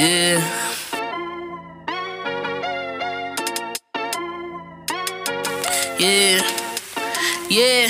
Yeah. Yeah. Yeah,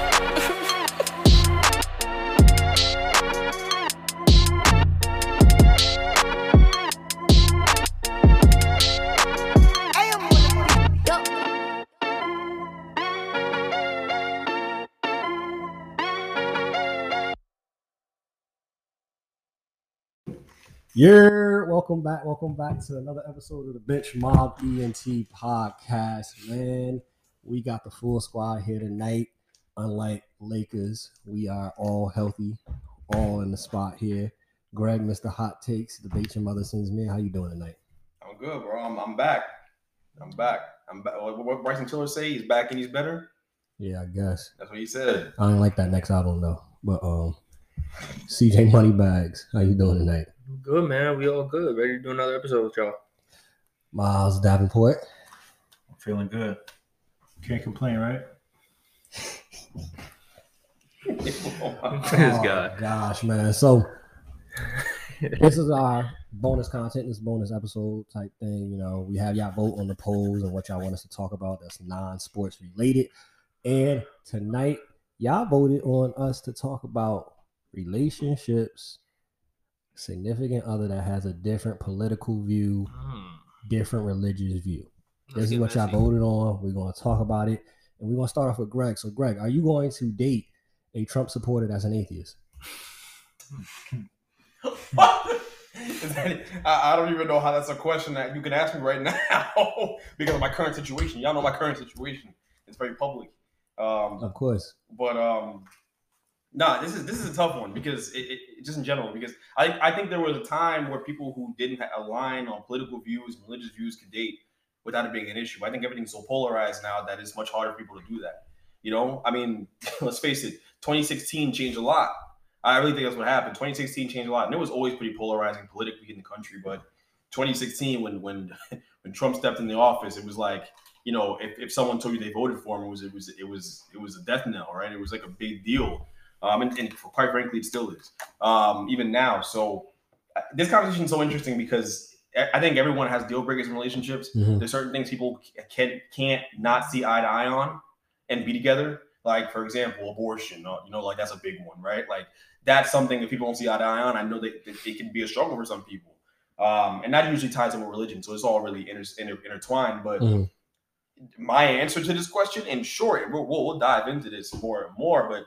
Yeah, welcome back. Welcome back to another episode of the Bench Mob ENT podcast. Man, we got the full squad here tonight. Unlike Lakers, we are all healthy, all in the spot here. Greg, Mr. Hot Takes, debate your mother sins me. How you doing tonight? I'm good, bro. I'm, I'm back. I'm back. I'm back. What, what Bryson Tiller say? He's back and he's better. Yeah, I guess. That's what he said. I don't like that next album though. But um, CJ Moneybags, how you doing tonight? Good man, we all good. Ready to do another episode with y'all. Miles Davenport. I'm feeling good. Can't complain, right? this Oh, guy. Gosh, man. So this is our bonus content, this bonus episode type thing. You know, we have y'all vote on the polls and what y'all want us to talk about that's non-sports related. And tonight, y'all voted on us to talk about relationships, significant other that has a different political view, different religious view. This is what y'all voted on. We're going to talk about it. And we're going to start off with Greg. So, Greg, are you going to date a Trump supporter that's an atheist? What? Is that- I, I don't even know how that's a question that you can ask me right now because of my current situation. Y'all know my current situation. It's very public. Um, Of course. but um, nah, this is this is a tough one because it it- just in general because I I think there was a time where people who didn't align on political views and religious views could date without it being an issue. I think everything's so polarized now that it's much harder for people to do that. You know, I mean, let's face it, 2016 changed a lot. I really think that's what happened. 2016 changed a lot, and it was always pretty polarizing politically in the country. But 2016, when when when Trump stepped in the office, it was like you know, if, if someone told you they voted for him, it was it was it was it was a death knell, right? It was like a big deal, um, and, and quite frankly, it still is, um, even now. So uh, this conversation is so interesting because I think everyone has deal breakers in relationships. Mhm. There's certain things people can can't not see eye to eye on and be together. Like for example, abortion. uh, You know, like that's a big one, right? Like that's something that people don't see eye to eye on. I know that, that it can be a struggle for some people, um, and that usually ties in with religion. So it's all really inter- inter- intertwined. But Mhm. my answer to this question, in short, we'll, we'll, we'll dive into this more and more, but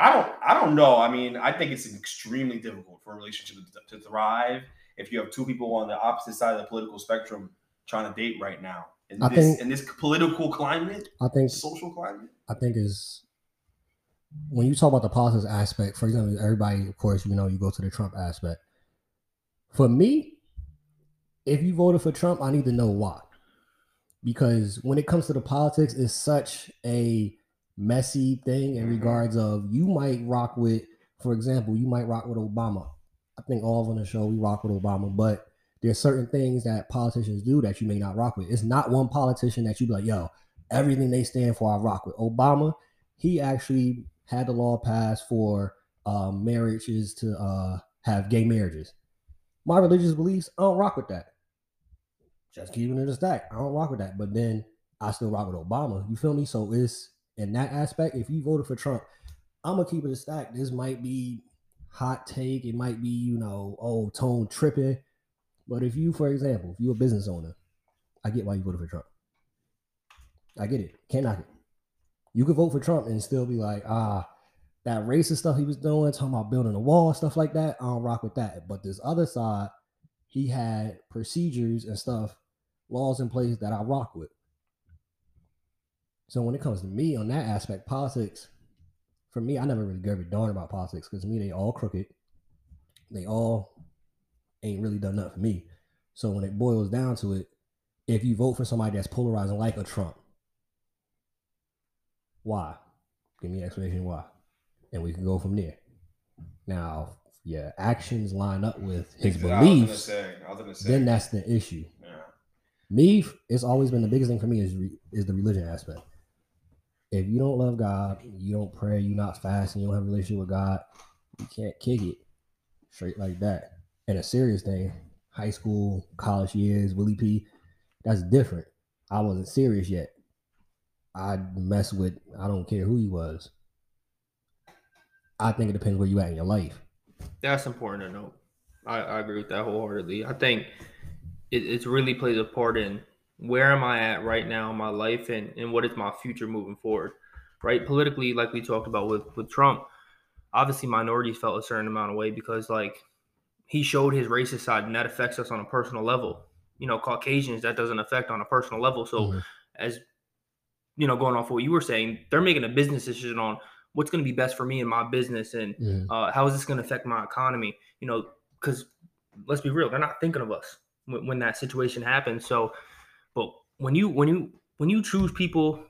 I, don't, I don't know. I mean, I think it's extremely difficult for a relationship to, to thrive if you have two people on the opposite side of the political spectrum trying to date right now in I this think- in this political climate, I think social climate. I think is when you talk about the politics aspect, for example, everybody, of course, you know, you go to the Trump aspect. For me, if you voted for Trump, I need to know why. Because when it comes to the politics, it's such a messy thing in Mhm. regards of you might rock with, for example, you might rock with Obama. I think all of on the show we rock with Obama, but there's certain things that politicians do that you may not rock with. It's not one politician that you be like, yo, everything they stand for, I rock with. Obama, he actually had the law passed for um, marriages to uh, have gay marriages. My religious beliefs, I don't rock with that. Just keeping it a stack. I don't rock with that. But then I still rock with Obama. You feel me? So it's in that aspect. If you voted for Trump, I'm gonna keep it a stack. This might be hot take. It might be you know, oh, tone tripping. But if you, for example, if you're a business owner, I get why you voted for Trump. I get it. Can't knock it. You could vote for Trump and still be like, ah, that racist stuff he was doing, talking about building a wall, stuff like that. I don't rock with that. But this other side, he had procedures and stuff, laws in place that I rock with. So when it comes to me on that aspect, politics, for me, I never really gave a darn about politics because me, they all crooked. They all ain't really done nothing for me. So when it boils down to it, if you vote for somebody that's polarizing like a Trump. Why? Give me an explanation why. And we can go from there. Now, yeah, actions line up with his I was gonna beliefs, say. I was gonna say. then that's the issue. yeah. Me, it's always been the biggest thing for me is re, is the religion aspect. If you don't love God, you don't pray, you're not fasting, you don't have a relationship with God, you can't kick it straight like that. And a serious thing, high school, college years, Willie P, that's different. I wasn't serious yet. I'd mess with, I don't care who he was. I think it depends where you at in your life. That's important to know. I, I agree with that wholeheartedly. I think it, it really plays a part in where am I at right now in my life and, and what is my future moving forward. Right? Politically, like we talked about with, with Trump, obviously minorities felt a certain amount of way because like he showed his racist side and that affects us on a personal level. You know, Caucasians that doesn't affect on a personal level. So Mhm. as you know, going off what you were saying, they're making a business decision on what's going to be best for me and my business and Mhm. uh, how is this going to affect my economy? You know, because let's be real, they're not thinking of us when, when that situation happens. So, but when you when you when you choose people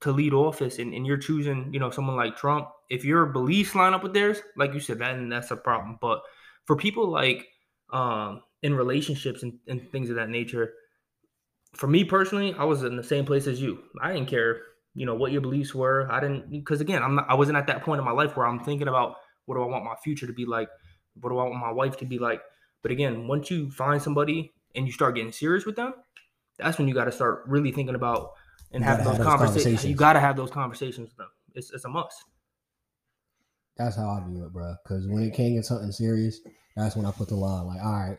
to lead office and, and you're choosing, you know, someone like Trump, if your beliefs line up with theirs, like you said, then that's a problem. But for people like um, in relationships and, and things of that nature, for me personally, I was in the same place as you. I didn't care, you know, what your beliefs were. I didn't because again, I'm not, I wasn't at that point in my life where I'm thinking about what do I want my future to be like, what do I want my wife to be like. But again, once you find somebody and you start getting serious with them, that's when you got to start really thinking about and having those, have those conversations. You got to have those conversations with them. It's, it's a must. That's how I view it, bro. Because when it can't get something serious, that's when I put the line. Like, all right,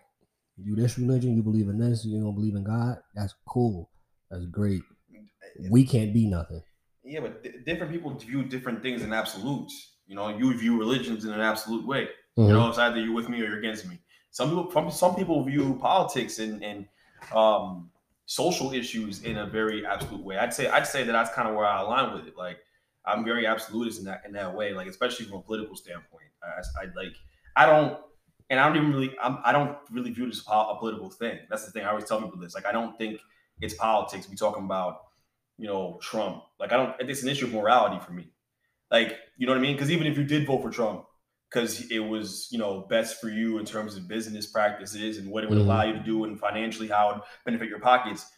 you this religion, you believe in this, you don't believe in God. That's cool. That's great. We can't be nothing. Yeah, but di- different people view different things in absolutes. You know, you view religions in an absolute way. You Mhm. know, it's either you're with me or you're against me. Some people, some, some people view politics and and um, social issues in a very absolute way. I'd say I'd say that that's kind of where I align with it. Like I'm very absolutist in that in that way. Like especially from a political standpoint. I, I like I don't. And I don't even really, I'm, I don't really view this as a political thing. That's the thing. I always tell people this. Like, I don't think it's politics. We talking about, you know, Trump. Like, I don't. It's an issue of morality for me. Like, you know what I mean? Because even if you did vote for Trump, because it was, you know, best for you in terms of business practices and what it would Mhm. allow you to do and financially how it would benefit your pockets,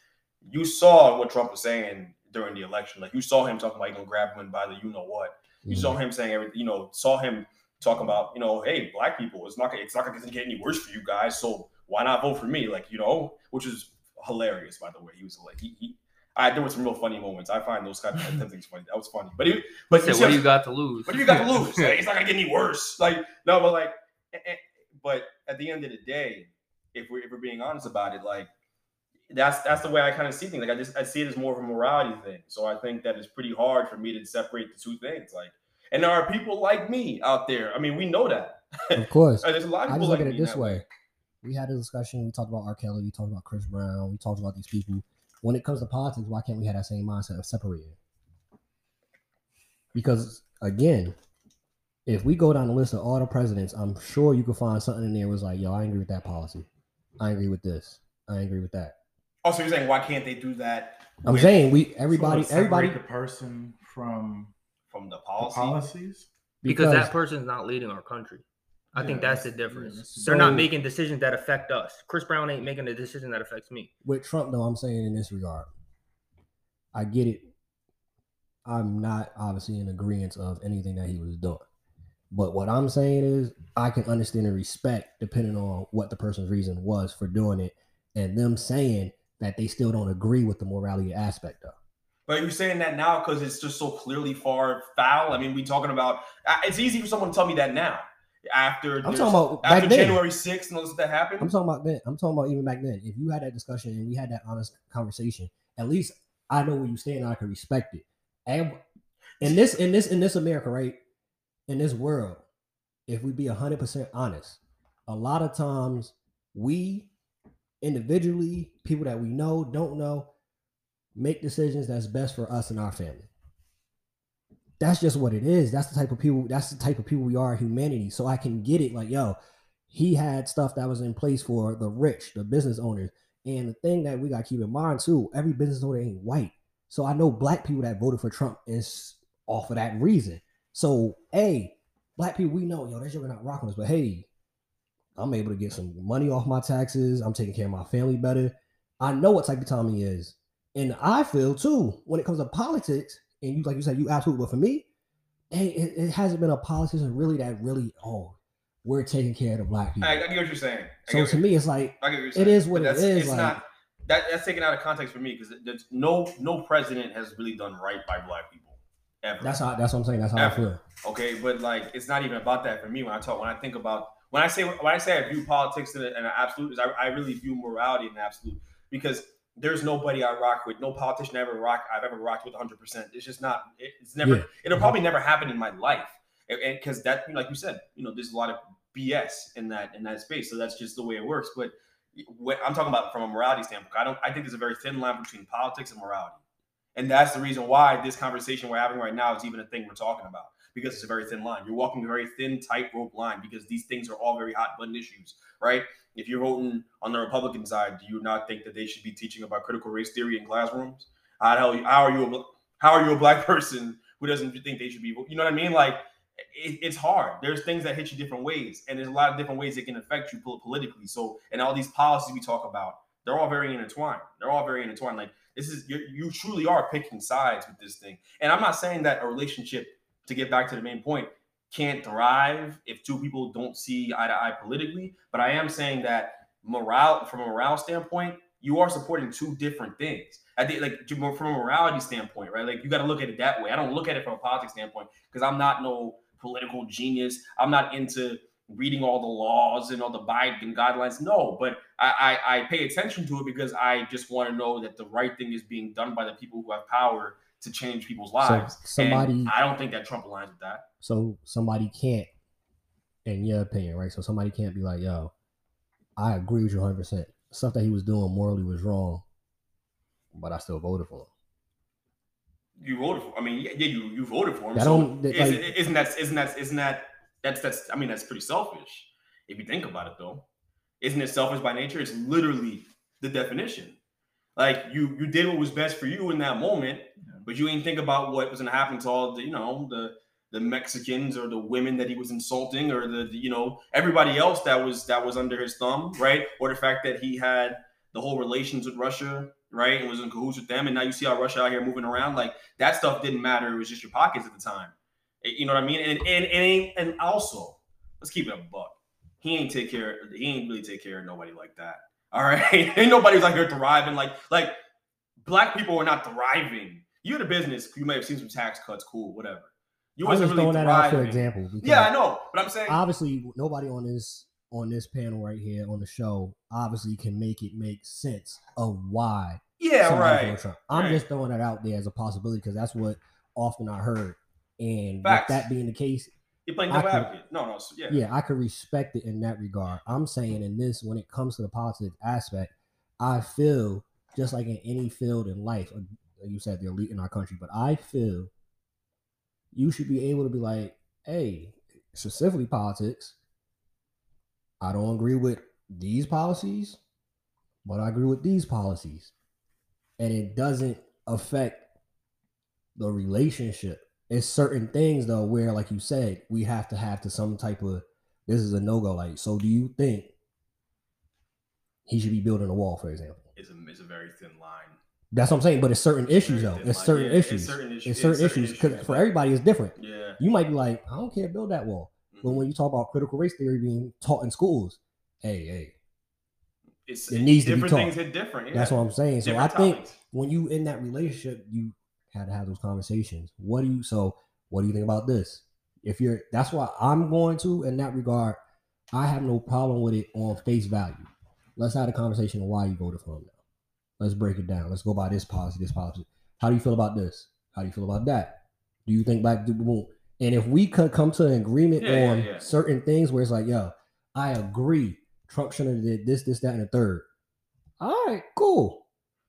you saw what Trump was saying during the election. Like, you saw him talking about he gonna grab him by the you know what. You Mhm. saw him saying everything. You know, saw him talking about, you know, hey, black people, it's not it's not gonna get any worse for you guys. So why not vote for me? Like, you know, which is hilarious, by the way. He was like, he, he I there were some real funny moments. I find those kind of them things funny. That was funny. But he, but Said, what what do you got to lose? what do you got to lose? Like, it's not gonna get any worse. Like, no, but like, eh, eh, but at the end of the day, if we're if we're being honest about it, like that's that's the way I kind of see things. Like I just I see it as more of a morality thing. So I think that it's pretty hard for me to separate the two things. Like, and there are people like me out there. I mean, we know that. Of course. There's a lot of I people just look like at it me this that way. We had a discussion. We talked about R. Kelly. We talked about Chris Brown. We talked about these people. When it comes to politics, why can't we have that same mindset of separating? Because again, if we go down the list of all the presidents, I'm sure you could find something in there was like, yo, I agree with that policy. I agree with this. I agree with that. Oh, so you're saying why can't they do that? I'm with- saying we everybody So, like, everybody the person from from the the policy. policies. because that person's not leading our country. I think Yeah, that's the difference. yeah, that's- They're not making decisions that affect us. Chris Brown ain't making a decision that affects me. with Trump, though, I'm saying in this regard, I get it. I'm not obviously in agreement of anything that he was doing. But what I'm saying is, I can understand and respect depending on what the person's reason was for doing it, and them saying that they still don't agree with the morality aspect of. But you're saying that now because it's just so clearly far foul. I mean, we talking about. It's easy for someone to tell me that now. After I'm talking about after. January 6th and all this that happened. I'm talking about then. I'm talking about even back then. If you had that discussion and we had that honest conversation, at least I know where you stand. and I can respect it. And in this, in this, in this America, right? In this world, if we be hundred percent honest, a lot of times we individually, people that we know, don't know, make decisions that's best for us and our family. That's just what it is. That's the type of people. That's the type of people we are, in humanity. So I can get it. Like, yo, he had stuff that was in place for the rich, the business owners, And the thing that we got to keep in mind too, every business owner ain't white. So I know black people that voted for Trump is off of that reason. So, hey, black people, we know, yo, that sugar not rocking us, but hey, I'm able to get some money off my taxes. I'm taking care of my family better. I know what type of time he is. And I feel too, when it comes to politics, and you like you said, you absolutely, but for me, hey, it, it hasn't been a politician really that really, oh, we're taking care of the black people. I, I get what you're saying. I so to me, it's like I get what you're saying. is what it is. It's Like, not that that's taken out of context for me because no no president has really done right by black people ever. that's how that's what I'm saying. That's how I feel. okay, but like it's not even about that for me when I talk when I think about when I say when I say I view politics in, in an absolute is I, I really view morality in an absolute because there's nobody I rock with, no politician I ever rock I've ever rocked with 100. percent It's just not. It's never. Yeah. It'll probably never happen in my life, and because that like you said, you know, there's a lot of BS in that in that space. So that's just the way it works. But what I'm talking about from a morality standpoint, I don't. I think there's a very thin line between politics and morality, and that's the reason why this conversation we're having right now is even a thing we're talking about because it's a very thin line. You're walking a very thin tightrope line because these things are all very hot button issues, right? If you're voting on the Republican side, do you not think that they should be teaching about critical race theory in classrooms? How the hell? How are you? A, how are you a black person who doesn't think they should be? You know what I mean? Like it, it's hard. There's things that hit you different ways, and there's a lot of different ways it can affect you politically. So, and all these policies we talk about, they're all very intertwined. They're all very intertwined. Like this is you you truly are picking sides with this thing. And I'm not saying that a relationship, to get back to the main point, can't thrive if two people don't see eye to eye politically. But I am saying that morale, from a morale standpoint, you are supporting two different things. I think, like from a morality standpoint, right? Like you got to look at it that way. I don't look at it from a politics standpoint because I'm not no political genius. I'm not into reading all the laws and all the Biden guidelines. No, but I, I, I pay attention to it because I just want to know that the right thing is being done by the people who have power to change people's lives. somebody- And I don't think that Trump aligns with that. So somebody can't, in your opinion, right? So somebody can't be like, yo, I agree with you 100. percent Stuff that he was doing morally was wrong, but I still voted for him. You voted for. I mean, yeah, yeah you you voted for him. I so don't- that, isn't, like- isn't that isn't that isn't that that's that's I mean that's pretty selfish if you think about it though. Isn't it selfish by nature? It's literally the definition. Like you you did what was best for you in that moment, but you ain't think about what was gonna happen to all the you know the the Mexicans or the women that he was insulting or the, the you know everybody else that was that was under his thumb, right? Or the fact that he had the whole relations with Russia, right, and was in cahoots with them, and now you see how Russia out here moving around, like that stuff didn't matter. It was just your pockets at the time. You know what I mean? And and and, and also, let's keep it a buck. He ain't take care. He ain't really take care of nobody like that. All right, ain't nobody's like here thriving. Like like black people are not thriving. You're the business. You may have seen some tax cuts. Cool, whatever. You I was really throwing that out for example. Yeah, I know, but I'm saying Obviously, nobody on this on this panel right here on the show obviously can make it make sense of why yeah, right. I'm right. just throwing that out there as a possibility because that's what often I heard. And Facts. with that being the case, You're playing devil advocate. No, no, so- yeah. yeah, I could respect it in that regard. I'm saying in this, when it comes to the politics aspect, I feel just like in any field in life, uh, you said the elite in our country, but I feel you should be able to be like, hey, specifically politics, I don't agree with these policies, but I agree with these policies. And it doesn't affect the relationship. It's certain things though where, like you said, we have to have to some type of this is a no go. Like, so do you think he should be building a wall, for example? It's a it's a very thin line. That's what I'm saying. But it's certain issues though. It's certain Yeah, issues. It's certain issues. It's certain issues because for everybody it's different. Yeah. You might be like, I don't care, build that wall. But Mhm. when you talk about critical race theory being taught in schools, hey, hey, it's it needs to be different taught. things hit different. Yeah. that's what I'm saying. So I think topics. when you in that relationship, you had to have those conversations. What do you so what do you think about this? If you're that's why I'm going to in that regard, I have no problem with it on face value. Let's have a conversation on why you voted for him now. Let's break it down. Let's go by this policy, this policy. How do you feel about this? How do you feel about that? Do you think black people won't? And if we could come to an agreement Yeah, yeah, on yeah. certain things where it's like, yo, I agree, Trump shouldn't have did this, this, that, and the third. All right, cool.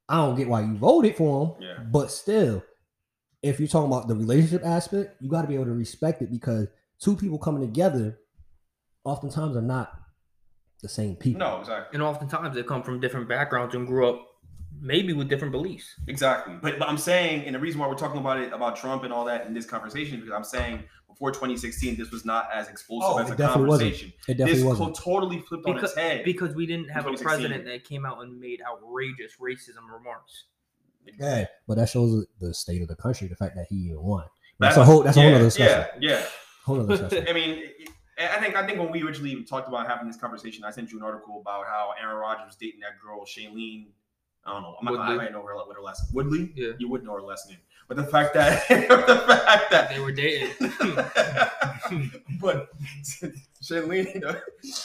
I don't get why you voted for him, Yeah. but still, if you're talking about the relationship aspect, you got to be able to respect it because two people coming together oftentimes are not the same people. No, exactly. And oftentimes they come from different backgrounds and grew up maybe with different beliefs. Exactly. But, but I'm saying, and the reason why we're talking about it, about Trump and all that in this conversation, because I'm saying before 2016, this was not as explosive Oh, as it a definitely wasn't. conversation. It definitely This wasn't. co- totally flipped on Because, its head. because we didn't have a president that came out and made outrageous racism remarks. Yeah, but that shows the state of the country, the fact that he even won. That's That's a whole. That's a whole yeah, other discussion. Yeah, yeah. Whole other discussion. I mean, I think I think when we originally talked about having this conversation, I sent you an article about how Aaron Rodgers was dating that girl Shailene. I don't know. I'm not gonna, I might know her what her last Woodley. Yeah. you would know her last name, but the fact that the fact that They were dating. but Shailene,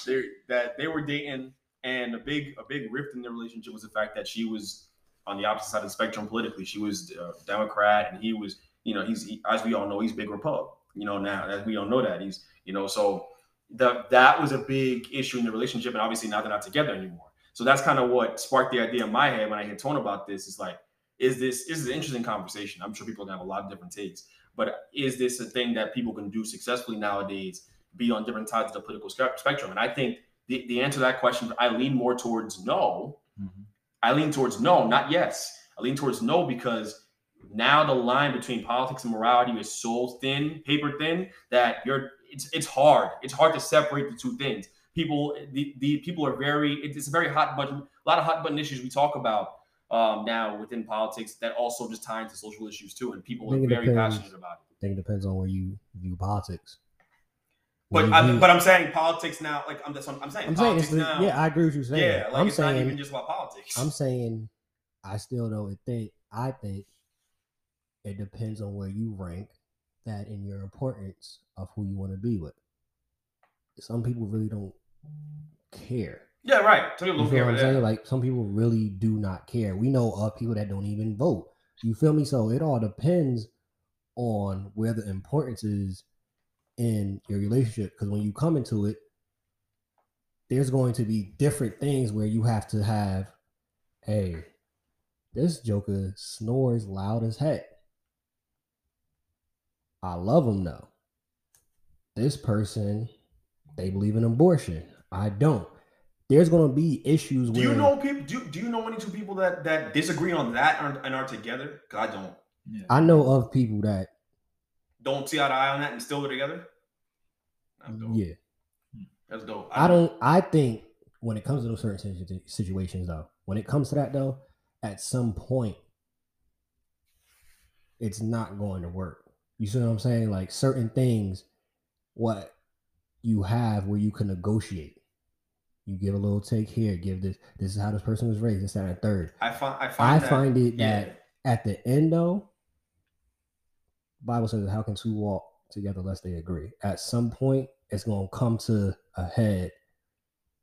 they, that they were dating, and a big a big rift in their relationship was the fact that she was on the opposite side of the spectrum politically. She was a Democrat, and he was, you know, he's he, as we all know, he's big Repub. You know, now as we all know that he's, you know, so the that was a big issue in the relationship, and obviously now they're not together anymore. So that's kind of what sparked the idea in my head when I hear Tone about this. Is like, is this this is an interesting conversation? I'm sure people are gonna have a lot of different takes, but is this a thing that people can do successfully nowadays? Be on different sides of the political spectrum, and I think the, the answer to that question, I lean more towards no. Mhm. I lean towards no, not yes. I lean towards no because now the line between politics and morality is so thin, paper thin, that you're it's it's hard. It's hard to separate the two things. People the, the people are very it's a very hot button, a lot of hot button issues we talk about um, now within politics that also just tie into social issues too, and people are very depends. passionate about it. I think it depends on where you view politics. But I, view- but I'm saying politics now, like I'm that's what I'm saying. I'm saying the, now, yeah, I agree with you saying. yeah, like I'm it's saying not even just about politics. I'm saying I still don't think I think it depends on where you rank that in your importance of who you want to be with. Some people really don't care. yeah, right. Some people You feel care what I'm saying? Like some people really do not care. We know of people that don't even vote. You feel me? So it all depends on where the importance is in your relationship. Because when you come into it, there's going to be different things where you have to have, hey, this Joker snores loud as heck. I love him though. This person, they believe in abortion. I don't. There's gonna be issues Do where you know people? Do, do you know any two people that that disagree on that and, and are together? 'Cause I don't. Yeah. I know of people that Don't see eye to eye on that and still are together. That's dope. yeah. That's dope. I don't. I think when it comes to those certain situ- situations, though, when it comes to that, though, at some point, it's not going to work. You see what I'm saying? Like certain things, what you have where you can negotiate. You give a little take here, give this. This is how this person was raised. This, that, and third. I find. I I find. that, find it yeah. that at the end, though, Bible says, "How can two walk together unless they agree?" At some point, it's going to come to a head,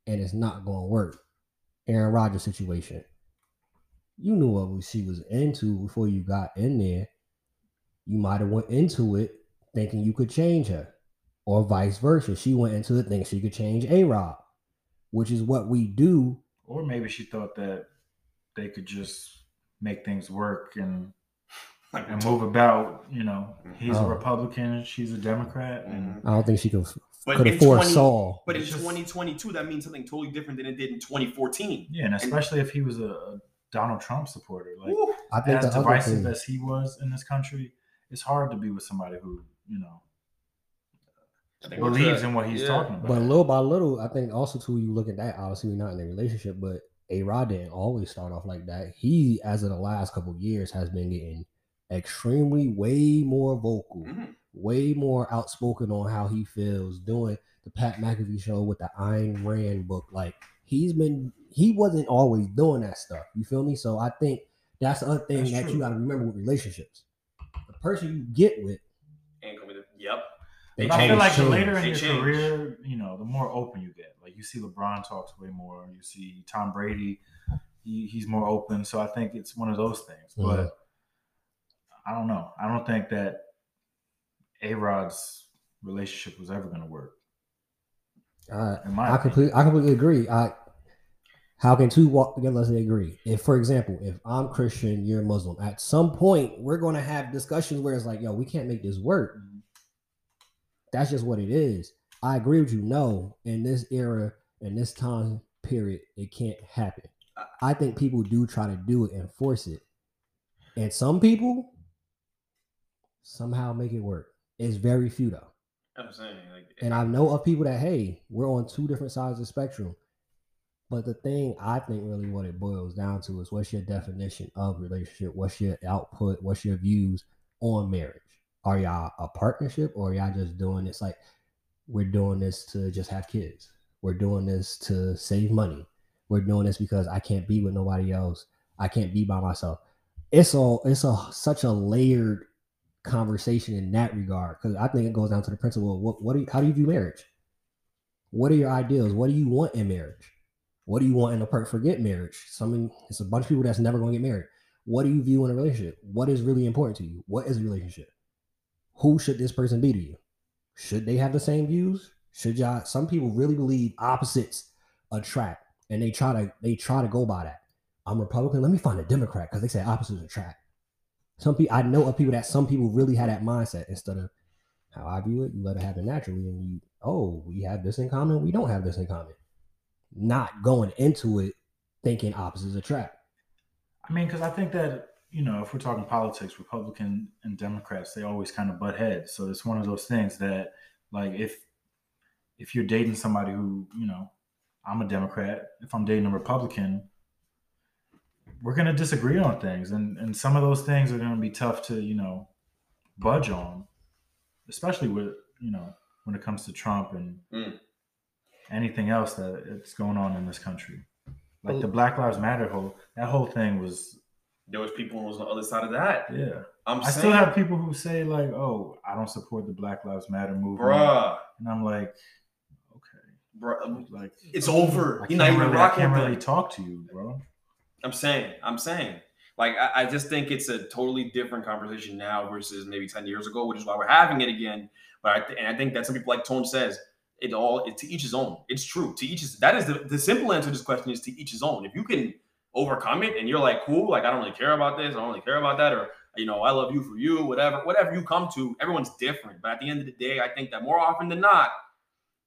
and it's not going to work. Aaron Rodgers situation. You knew what she was into before you got in there. You might have went into it thinking you could change her, or vice versa. She went into it thinking she could change A Rod, which is what we do. Or maybe she thought that they could just make things work and and move about. You know, he's Oh. a Republican, she's a Democrat, and Mhm. I don't think she could But could in afford 20 Saul. But in just- 2022, that means something totally different than it did in 2014. yeah, and especially if he was a, a Donald Trump supporter, like Woo. I think as divisive thing, as he was in this country, it's hard to be with somebody who you know I think believes in what he's Yeah. talking about. but little by little, I think also too, you look at that. Obviously, we're not in a relationship, but A Rod didn't always start off like that. He, as of the last couple of years, has been getting extremely way more vocal, Mhm. way more outspoken on how he feels. Doing the Pat McAfee show with the Ayn Rand book, like he's been, he wasn't always doing that stuff. You feel me? So I think that's the other thing That's that true. you got to remember with relationships. The person you get with, And come with it. Yep. They But I feel like the later in They your change. career, you know, the more open you get. Like you see LeBron talks way more. You see Tom Brady, he, he's more open. So I think it's one of those things. Mhm. But I don't know. I don't think that A Rod's relationship was ever going to work. I, In my I opinion. completely, I completely agree. I, how can two walk together unless they agree? If, for example, if I'm Christian, you're Muslim, at some point we're going to have discussions where it's like, yo, we can't make this work. That's just what it is. I agree with you. No, in this era, in this time period, it can't happen. I think people do try to do it and force it. And some people somehow make it work. It's very few though. I'm saying, like, And I know of people that, hey, we're on two different sides of the spectrum. But the thing I think really what it boils down to is what's your definition of relationship? What's your output? What's your views on marriage? Are y'all a partnership or y'all just doing this like we're doing this to just have kids? We're doing this to save money. We're doing this because I can't be with nobody else. I can't be by myself. It's all it's a such a layered conversation in that regard because I think it goes down to the principle of what what do you, how do you view marriage? What are your ideals? What do you want in marriage? What do you want in a part? Forget marriage. Some it's a bunch of people that's never going to get married. What do you view in a relationship? What is really important to you? What is a relationship? Who should this person be to you? Should they have the same views? Should y'all? Some people really believe opposites attract, and they try to they try to go by that. I'm Republican. Let me find a Democrat because they say opposites attract. Some people I know of people that some people really had that mindset instead of how I view it. You let it happen naturally, and you oh we have this in common. We don't have this in common. Not going into it thinking opposites attract. I mean, because I think that you know, if we're talking politics, Republican and Democrats, they always kind of butt heads. So it's one of those things that, like, if if you're dating somebody who, you know, I'm a Democrat, if I'm dating a Republican, we're gonna disagree on things, and and some of those things are gonna be tough to, you know, budge on, especially with you know when it comes to Trump and Mm. anything else that it's going on in this country. Like the Black Lives Matter whole that whole thing was there was people who was on the other side of that. yeah. I'm I saying, still have people who say like, "Oh, I don't support the Black Lives Matter movement," bruh, and I'm like, "Okay, bruh. Um, like It's over. I You're not even really, I can't really talk to you, bro." I'm saying, I'm saying, like, I, I just think it's a totally different conversation now versus maybe 10 years ago, which is why we're having it again. But I, th- and I think that some people, like Tone says, it all, it, to each his own. It's true. To each his, that is the, the simple answer to this question is to each his own. If you can overcome it and you're like, cool, like, I don't really care about this, I don't really care about that, or, you know, I love you for you, whatever, whatever you come to, everyone's different. But at the end of the day, I think that more often than not,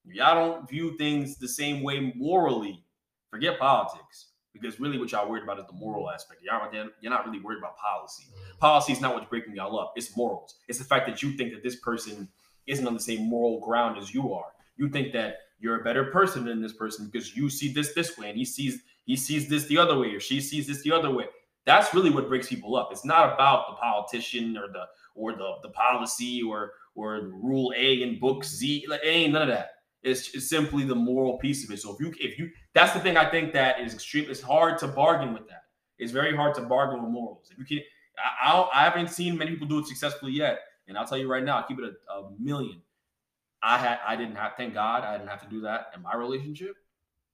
y'all don't view things the same way morally, forget politics. Because really, what y'all worried about is the moral aspect. Y'all, you're not really worried about policy. Policy is not what's breaking y'all up. It's morals. It's the fact that you think that this person isn't on the same moral ground as you are. You think that you're a better person than this person because you see this this way, and he sees he sees this the other way, or she sees this the other way. That's really what breaks people up. It's not about the politician or the or the the policy or or rule A in book Z. Like, it ain't none of that. It's, it's simply the moral piece of it. So if you if you that's the thing I think that is extreme. It's hard to bargain with that. It's very hard to bargain with morals. If you can, I, I, I haven't seen many people do it successfully yet. And I'll tell you right now, I'll keep it a, a million. I had I didn't have thank God I didn't have to do that in my relationship.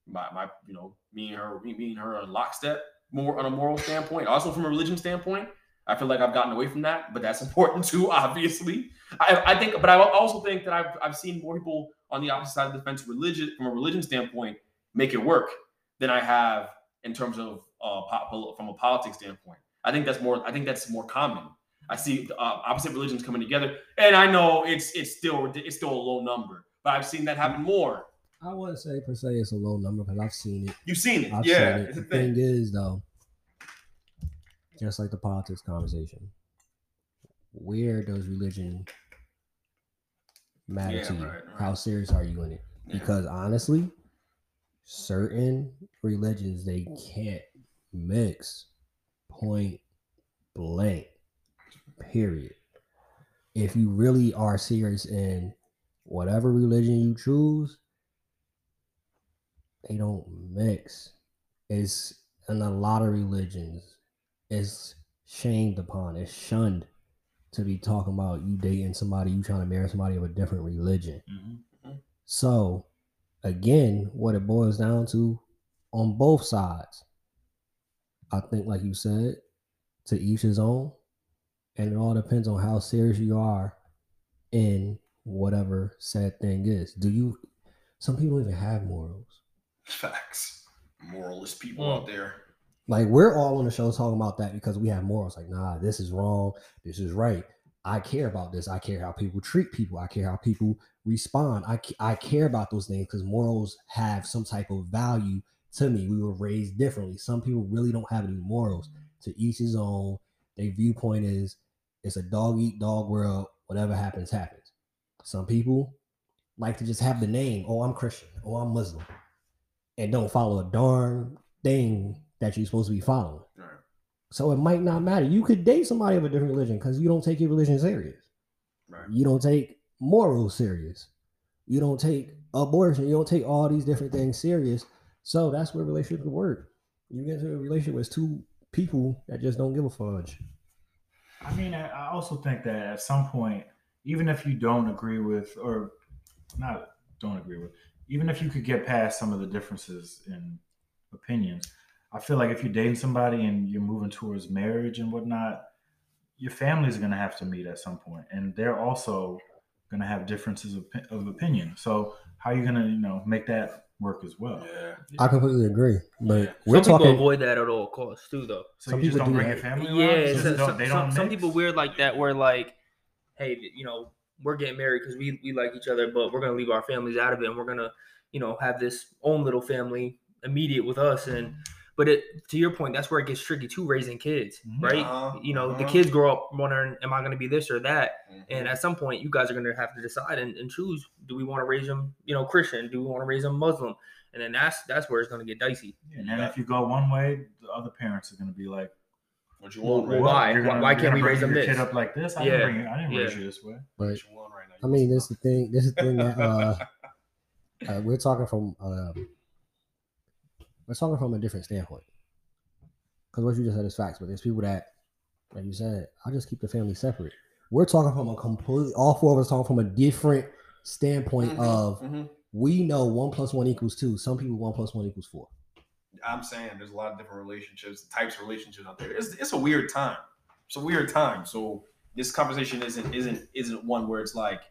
My my you know me and her me, me and her are lockstep more on a moral standpoint. Also from a religion standpoint, I feel like I've gotten away from that, but that's important too. Obviously, I, I think, but I also think that I've I've seen more people on the opposite side of the fence, religion from a religion standpoint, make it work than I have in terms of uh, po- from a politics standpoint. I think that's more. I think that's more common. I see uh, opposite religions coming together, and I know it's it's still it's still a low number, but I've seen that happen more. I wouldn't say per se it's a low number because I've seen it. You've seen it, I've yeah. seen it. The thing. thing is, though, just like the politics conversation, where does religion matter Yeah, to you? right, right. How serious are you in it? Yeah. Because honestly, certain religions they can't mix. Point blank. Period. If you really are serious in whatever religion you choose, they don't mix. It's in a lot of religions, it's shamed upon, it's shunned to be talking about you dating somebody, you trying to marry somebody of a different religion. Mm-hmm. So, again, what it boils down to on both sides, I think, like you said, to each his own. And it all depends on how serious you are in whatever said thing is. Do you, some people don't even have morals. Facts. Moralist people Mm. out there. Like, we're all on the show talking about that because we have morals. Like, nah, this is wrong, this is right. I care about this. I care how people treat people. I care how people respond. I, I care about those things because morals have some type of value to me. We were raised differently. Some people really don't have any morals. To each his own. Their viewpoint is it's a dog eat dog world. Whatever happens, happens. Some people like to just have the name. Oh, I'm Christian. Oh, I'm Muslim, and don't follow a darn thing that you're supposed to be following. Right. So it might not matter. You could date somebody of a different religion because you don't take your religion serious. Right. You don't take morals serious. You don't take abortion. You don't take all these different things serious. So that's where relationships work. You get into a relationship with two people that just don't give a fudge. I mean, I I also think that at some point, even if you don't agree with, or not don't agree with, even if you could get past some of the differences in opinions, I feel like if you're dating somebody and you're moving towards marriage and whatnot, your family's going to have to meet at some point, and they're also going to have differences of, of opinion. So how are you going to, you know, make that work as well? Yeah. I completely agree. But Yeah. we're some people talking. avoid that at all costs too, though. So Some you just people don't do bring that. your family Yeah, around? They so- don't- some, they some, don't some people weird like that. Where like, hey, you know, we're getting married because we we like each other, but we're gonna leave our families out of it, and we're gonna, you know, have this own little family immediate with us. And but it to your point, that's where it gets tricky too, raising kids, Mhm. right? Uh-huh, You know, the uh-huh. kids grow up wondering, am I gonna be this or that? Mhm. And at some point, you guys are going to have to decide and, and choose: do we want to raise them, you know, Christian? Do we want to raise them Muslim? And then that's that's where it's going to get dicey. And then if you go one way, the other parents are going to be like, what you want right well, now? why? You're gonna- Why you're can't gonna we raise them your this? kid up like this? I Yeah, didn't, bring you, I didn't raise yeah. you this way. But What you want right now? I mean, this is the thing. This is the thing that uh, uh, we're talking from. Uh, we're talking from a different standpoint. Because what you just said is facts, but there's people that, like you said, I just keep the family separate. We're talking from a completely. All four of us talking from a different standpoint Mhm, of mhm. we know one plus one equals two. Some people one plus one equals four. I'm saying there's a lot of different relationships, types of relationships out there. It's, it's a weird time. It's a weird time. So this conversation isn't isn't isn't one where it's like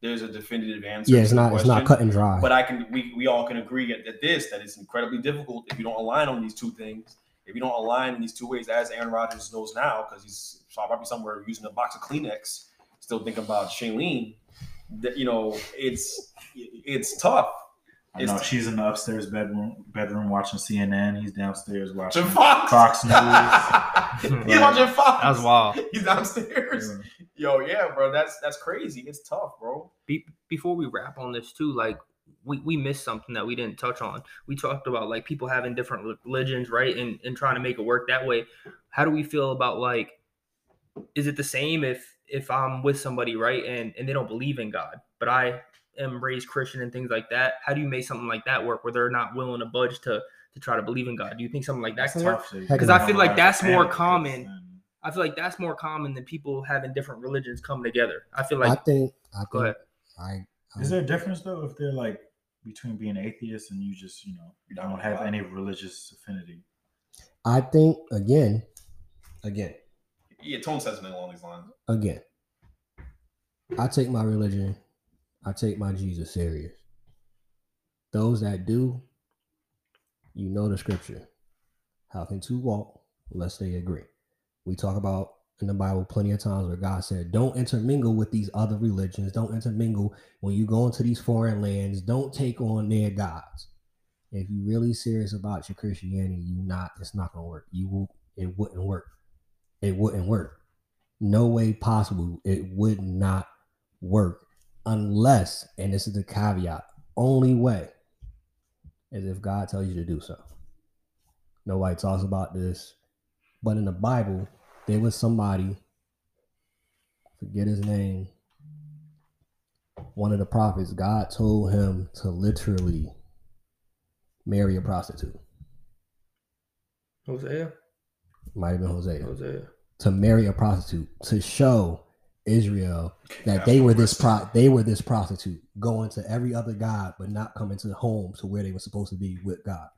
there's a definitive answer. Yeah, it's not. It's not cut and dry. But I can we we all can agree at, at this that it's incredibly difficult if you don't align on these two things. If you don't align in these two ways, as Aaron Rodgers knows now, because he's probably somewhere using a box of Kleenex, still thinking about Shailene. That you know, it's it's tough. I know she's in the upstairs bedroom bedroom watching CNN. He's downstairs watching Watching Fox. Fox News. He's watching Fox. That was wild. He's downstairs. Yo, yeah, bro. That's that's crazy. It's tough, bro. Be- before we wrap on this too, like we, we missed something that we didn't touch on. We talked about like people having different religions, right, and and trying to make it work that way. How do we feel about like? Is it the same if if I'm with somebody, right, and and they don't believe in God, but I am raised Christian and things like that? How do you make something like that work where they're not willing to budge to to try to believe in God? Do you think something like that can work? Because I feel like that's more common. I feel like that's more common than people having different religions come together. I feel like I like think. I think. Go ahead. I. Is there a difference though if they're like between being atheist and you just you know You don't don't have any religious affinity? I think again, again, Yeah, Tone says something along these lines. again. I take my religion, I take my Jesus serious. Those that do, you know the scripture. How can two walk unless they agree? We talk about in the Bible plenty of times where God said, Don't intermingle with these other religions. Don't intermingle when you go into these foreign lands. Don't take on their gods. If you're really serious about your Christianity, you not it's not gonna work. You will it wouldn't work. It wouldn't work. No way possible. It would not work unless, and this is the caveat, only way is if God tells you to do so. Nobody talks about this, but in the Bible, there was somebody, forget his name, one of the prophets, God told him to literally marry a prostitute. Hosea, Might have been Hosea. Hosea. To marry a prostitute to show Israel that That's they were this pro they were this prostitute going to every other god but not coming to the home to where they were supposed to be with God.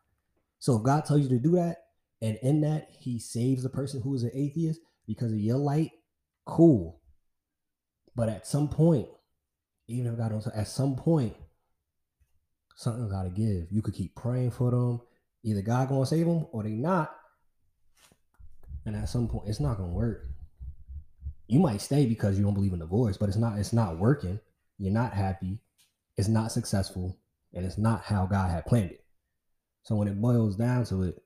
So if God tells you to do that and in that he saves the person who is an atheist because of your light, cool. But at some point, even if God don't at some point, something gotta give. You could keep praying for them. Either God gonna save them or they not. And at some point, it's not gonna work. You might stay because you don't believe in divorce, but it's not it's not working. You're not happy. It's not successful, and it's not how God had planned it. So when it boils down to it,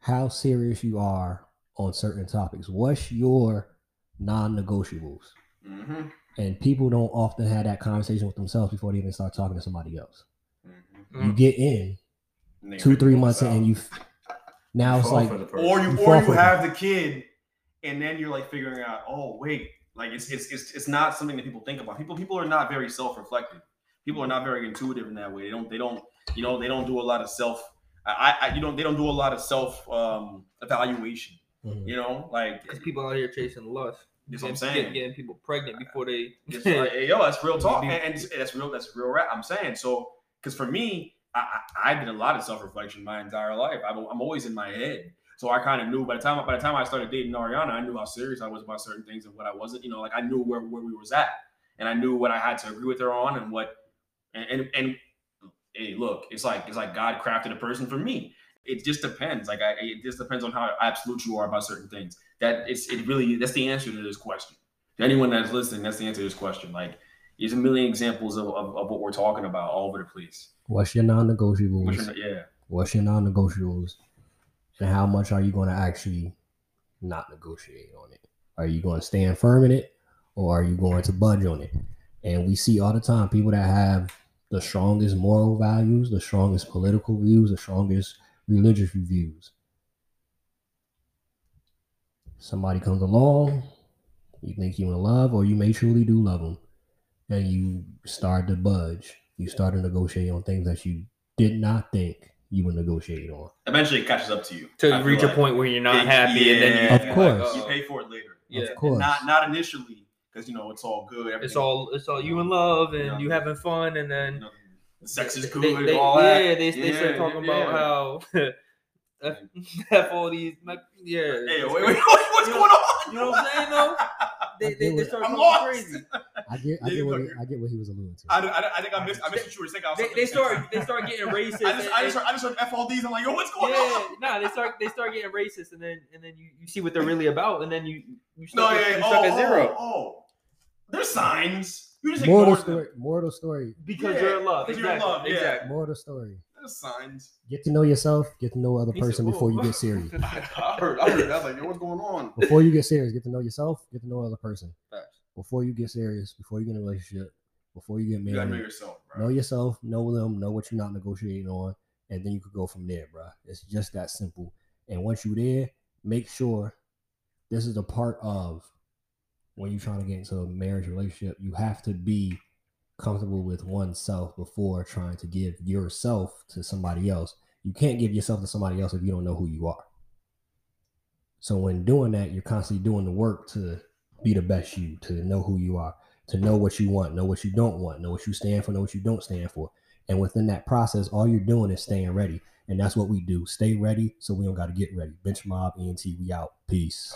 how serious you are on certain topics. What's your non-negotiables? Mm-hmm. And people don't often have that conversation with themselves before they even start talking to somebody else. Mm-hmm. You get in two, three months in, and you now it's like for the person. or you You or you for it. have the kid, and then you're like figuring out, oh wait, like it's it's it's, it's not something that people think about. People people are not very self reflective. People are not very intuitive in that way. They don't they don't you know they don't do a lot of self. I, I you know they don't do a lot of self um evaluation. Mhm. You know like Because people out here chasing lust. That's what I'm saying. Getting people pregnant before they. It's like, hey, yo, that's real talk, Be- and, and that's real. That's real rap. I'm saying so because for me, I, I, I did a lot of self reflection my entire life. I'm, I'm always in my head, so I kind of knew by the time by the time I started dating Ariana, I knew how serious I was about certain things and what I wasn't. You know, like I knew where where we was at, and I knew what I had to agree with her on, and what and and, and hey, look, it's like it's like God crafted a person for me. It just depends. Like I, it just depends on how absolute you are about certain things. That it's it really that's the answer to this question. To anyone that's listening, that's the answer to this question. Like there's a million examples of, of, of what we're talking about all over the place. what's your non-negotiables? Which are, yeah, What's your non-negotiables? And how much are you going to actually not negotiate on it? Are you going to stand firm in it, or are you going to budge on it? And we see all the time people that have the strongest moral values, the strongest political views, the strongest religious views. Somebody comes along, you think you in love, or you may truly do love them, and you start to budge. You start to negotiate on things that you did not think you would negotiate on. eventually it catches up to you. To I reach a like. point where you're not It- happy, and then you, yeah, Of you're course. like, you oh, pay for it later. yeah, Of course. Not not initially because you know it's all good. it's all it's all you in love and Yeah. you having fun, and then the sex is they- good. they- all that. yeah, they, they start talking yeah. about how F, F all these, like, yeah. Hey, wait, wait, wait, what's You going know- on? you know what I'm saying, though? They, I they, get they what- start I'm talking lost. crazy. I get, I get what he. I get what he was alluding to. I, I, I think I missed. I missed what you were saying. I was They, talking they at the same start they start getting racist. I just, I just, heard, I just heard FLDs. I'm like, yo, what's going yeah, on? nah, they start they start getting racist, and then and then you, you see what they're really about, and then you you No, stuck, yeah, at, yeah. you Oh, stuck at oh, zero oh, oh. there's signs. You just More ignore them. story. More of the story. because Yeah, you're in love. because you're in love, yeah. exactly. More of the story. Signs. Get to know yourself. Get to know other He said, person before you get serious. I heard. I heard that. Like, yo, what's going on? Before you get serious, get to know yourself. Get to know other person. Facts. Before you get serious, before you get in a relationship, before you get You gotta know married, yourself, bro. know yourself, know them, know what you're not negotiating on, and then you could go from there, bro. It's just that simple. And once you're there, make sure this is a part of when you're trying to get into a marriage relationship. You have to be comfortable with oneself before trying to give yourself to somebody else. You can't give yourself to somebody else if you don't know who you are. So when doing that, you're constantly doing the work to be the best you, to know who you are, to know what you want, know what you don't want, know what you stand for, know what you don't stand for. And within that process, all you're doing is staying ready. And that's what we do. Stay ready so we don't got to get ready. Bench Mob, ENT, we out. Peace.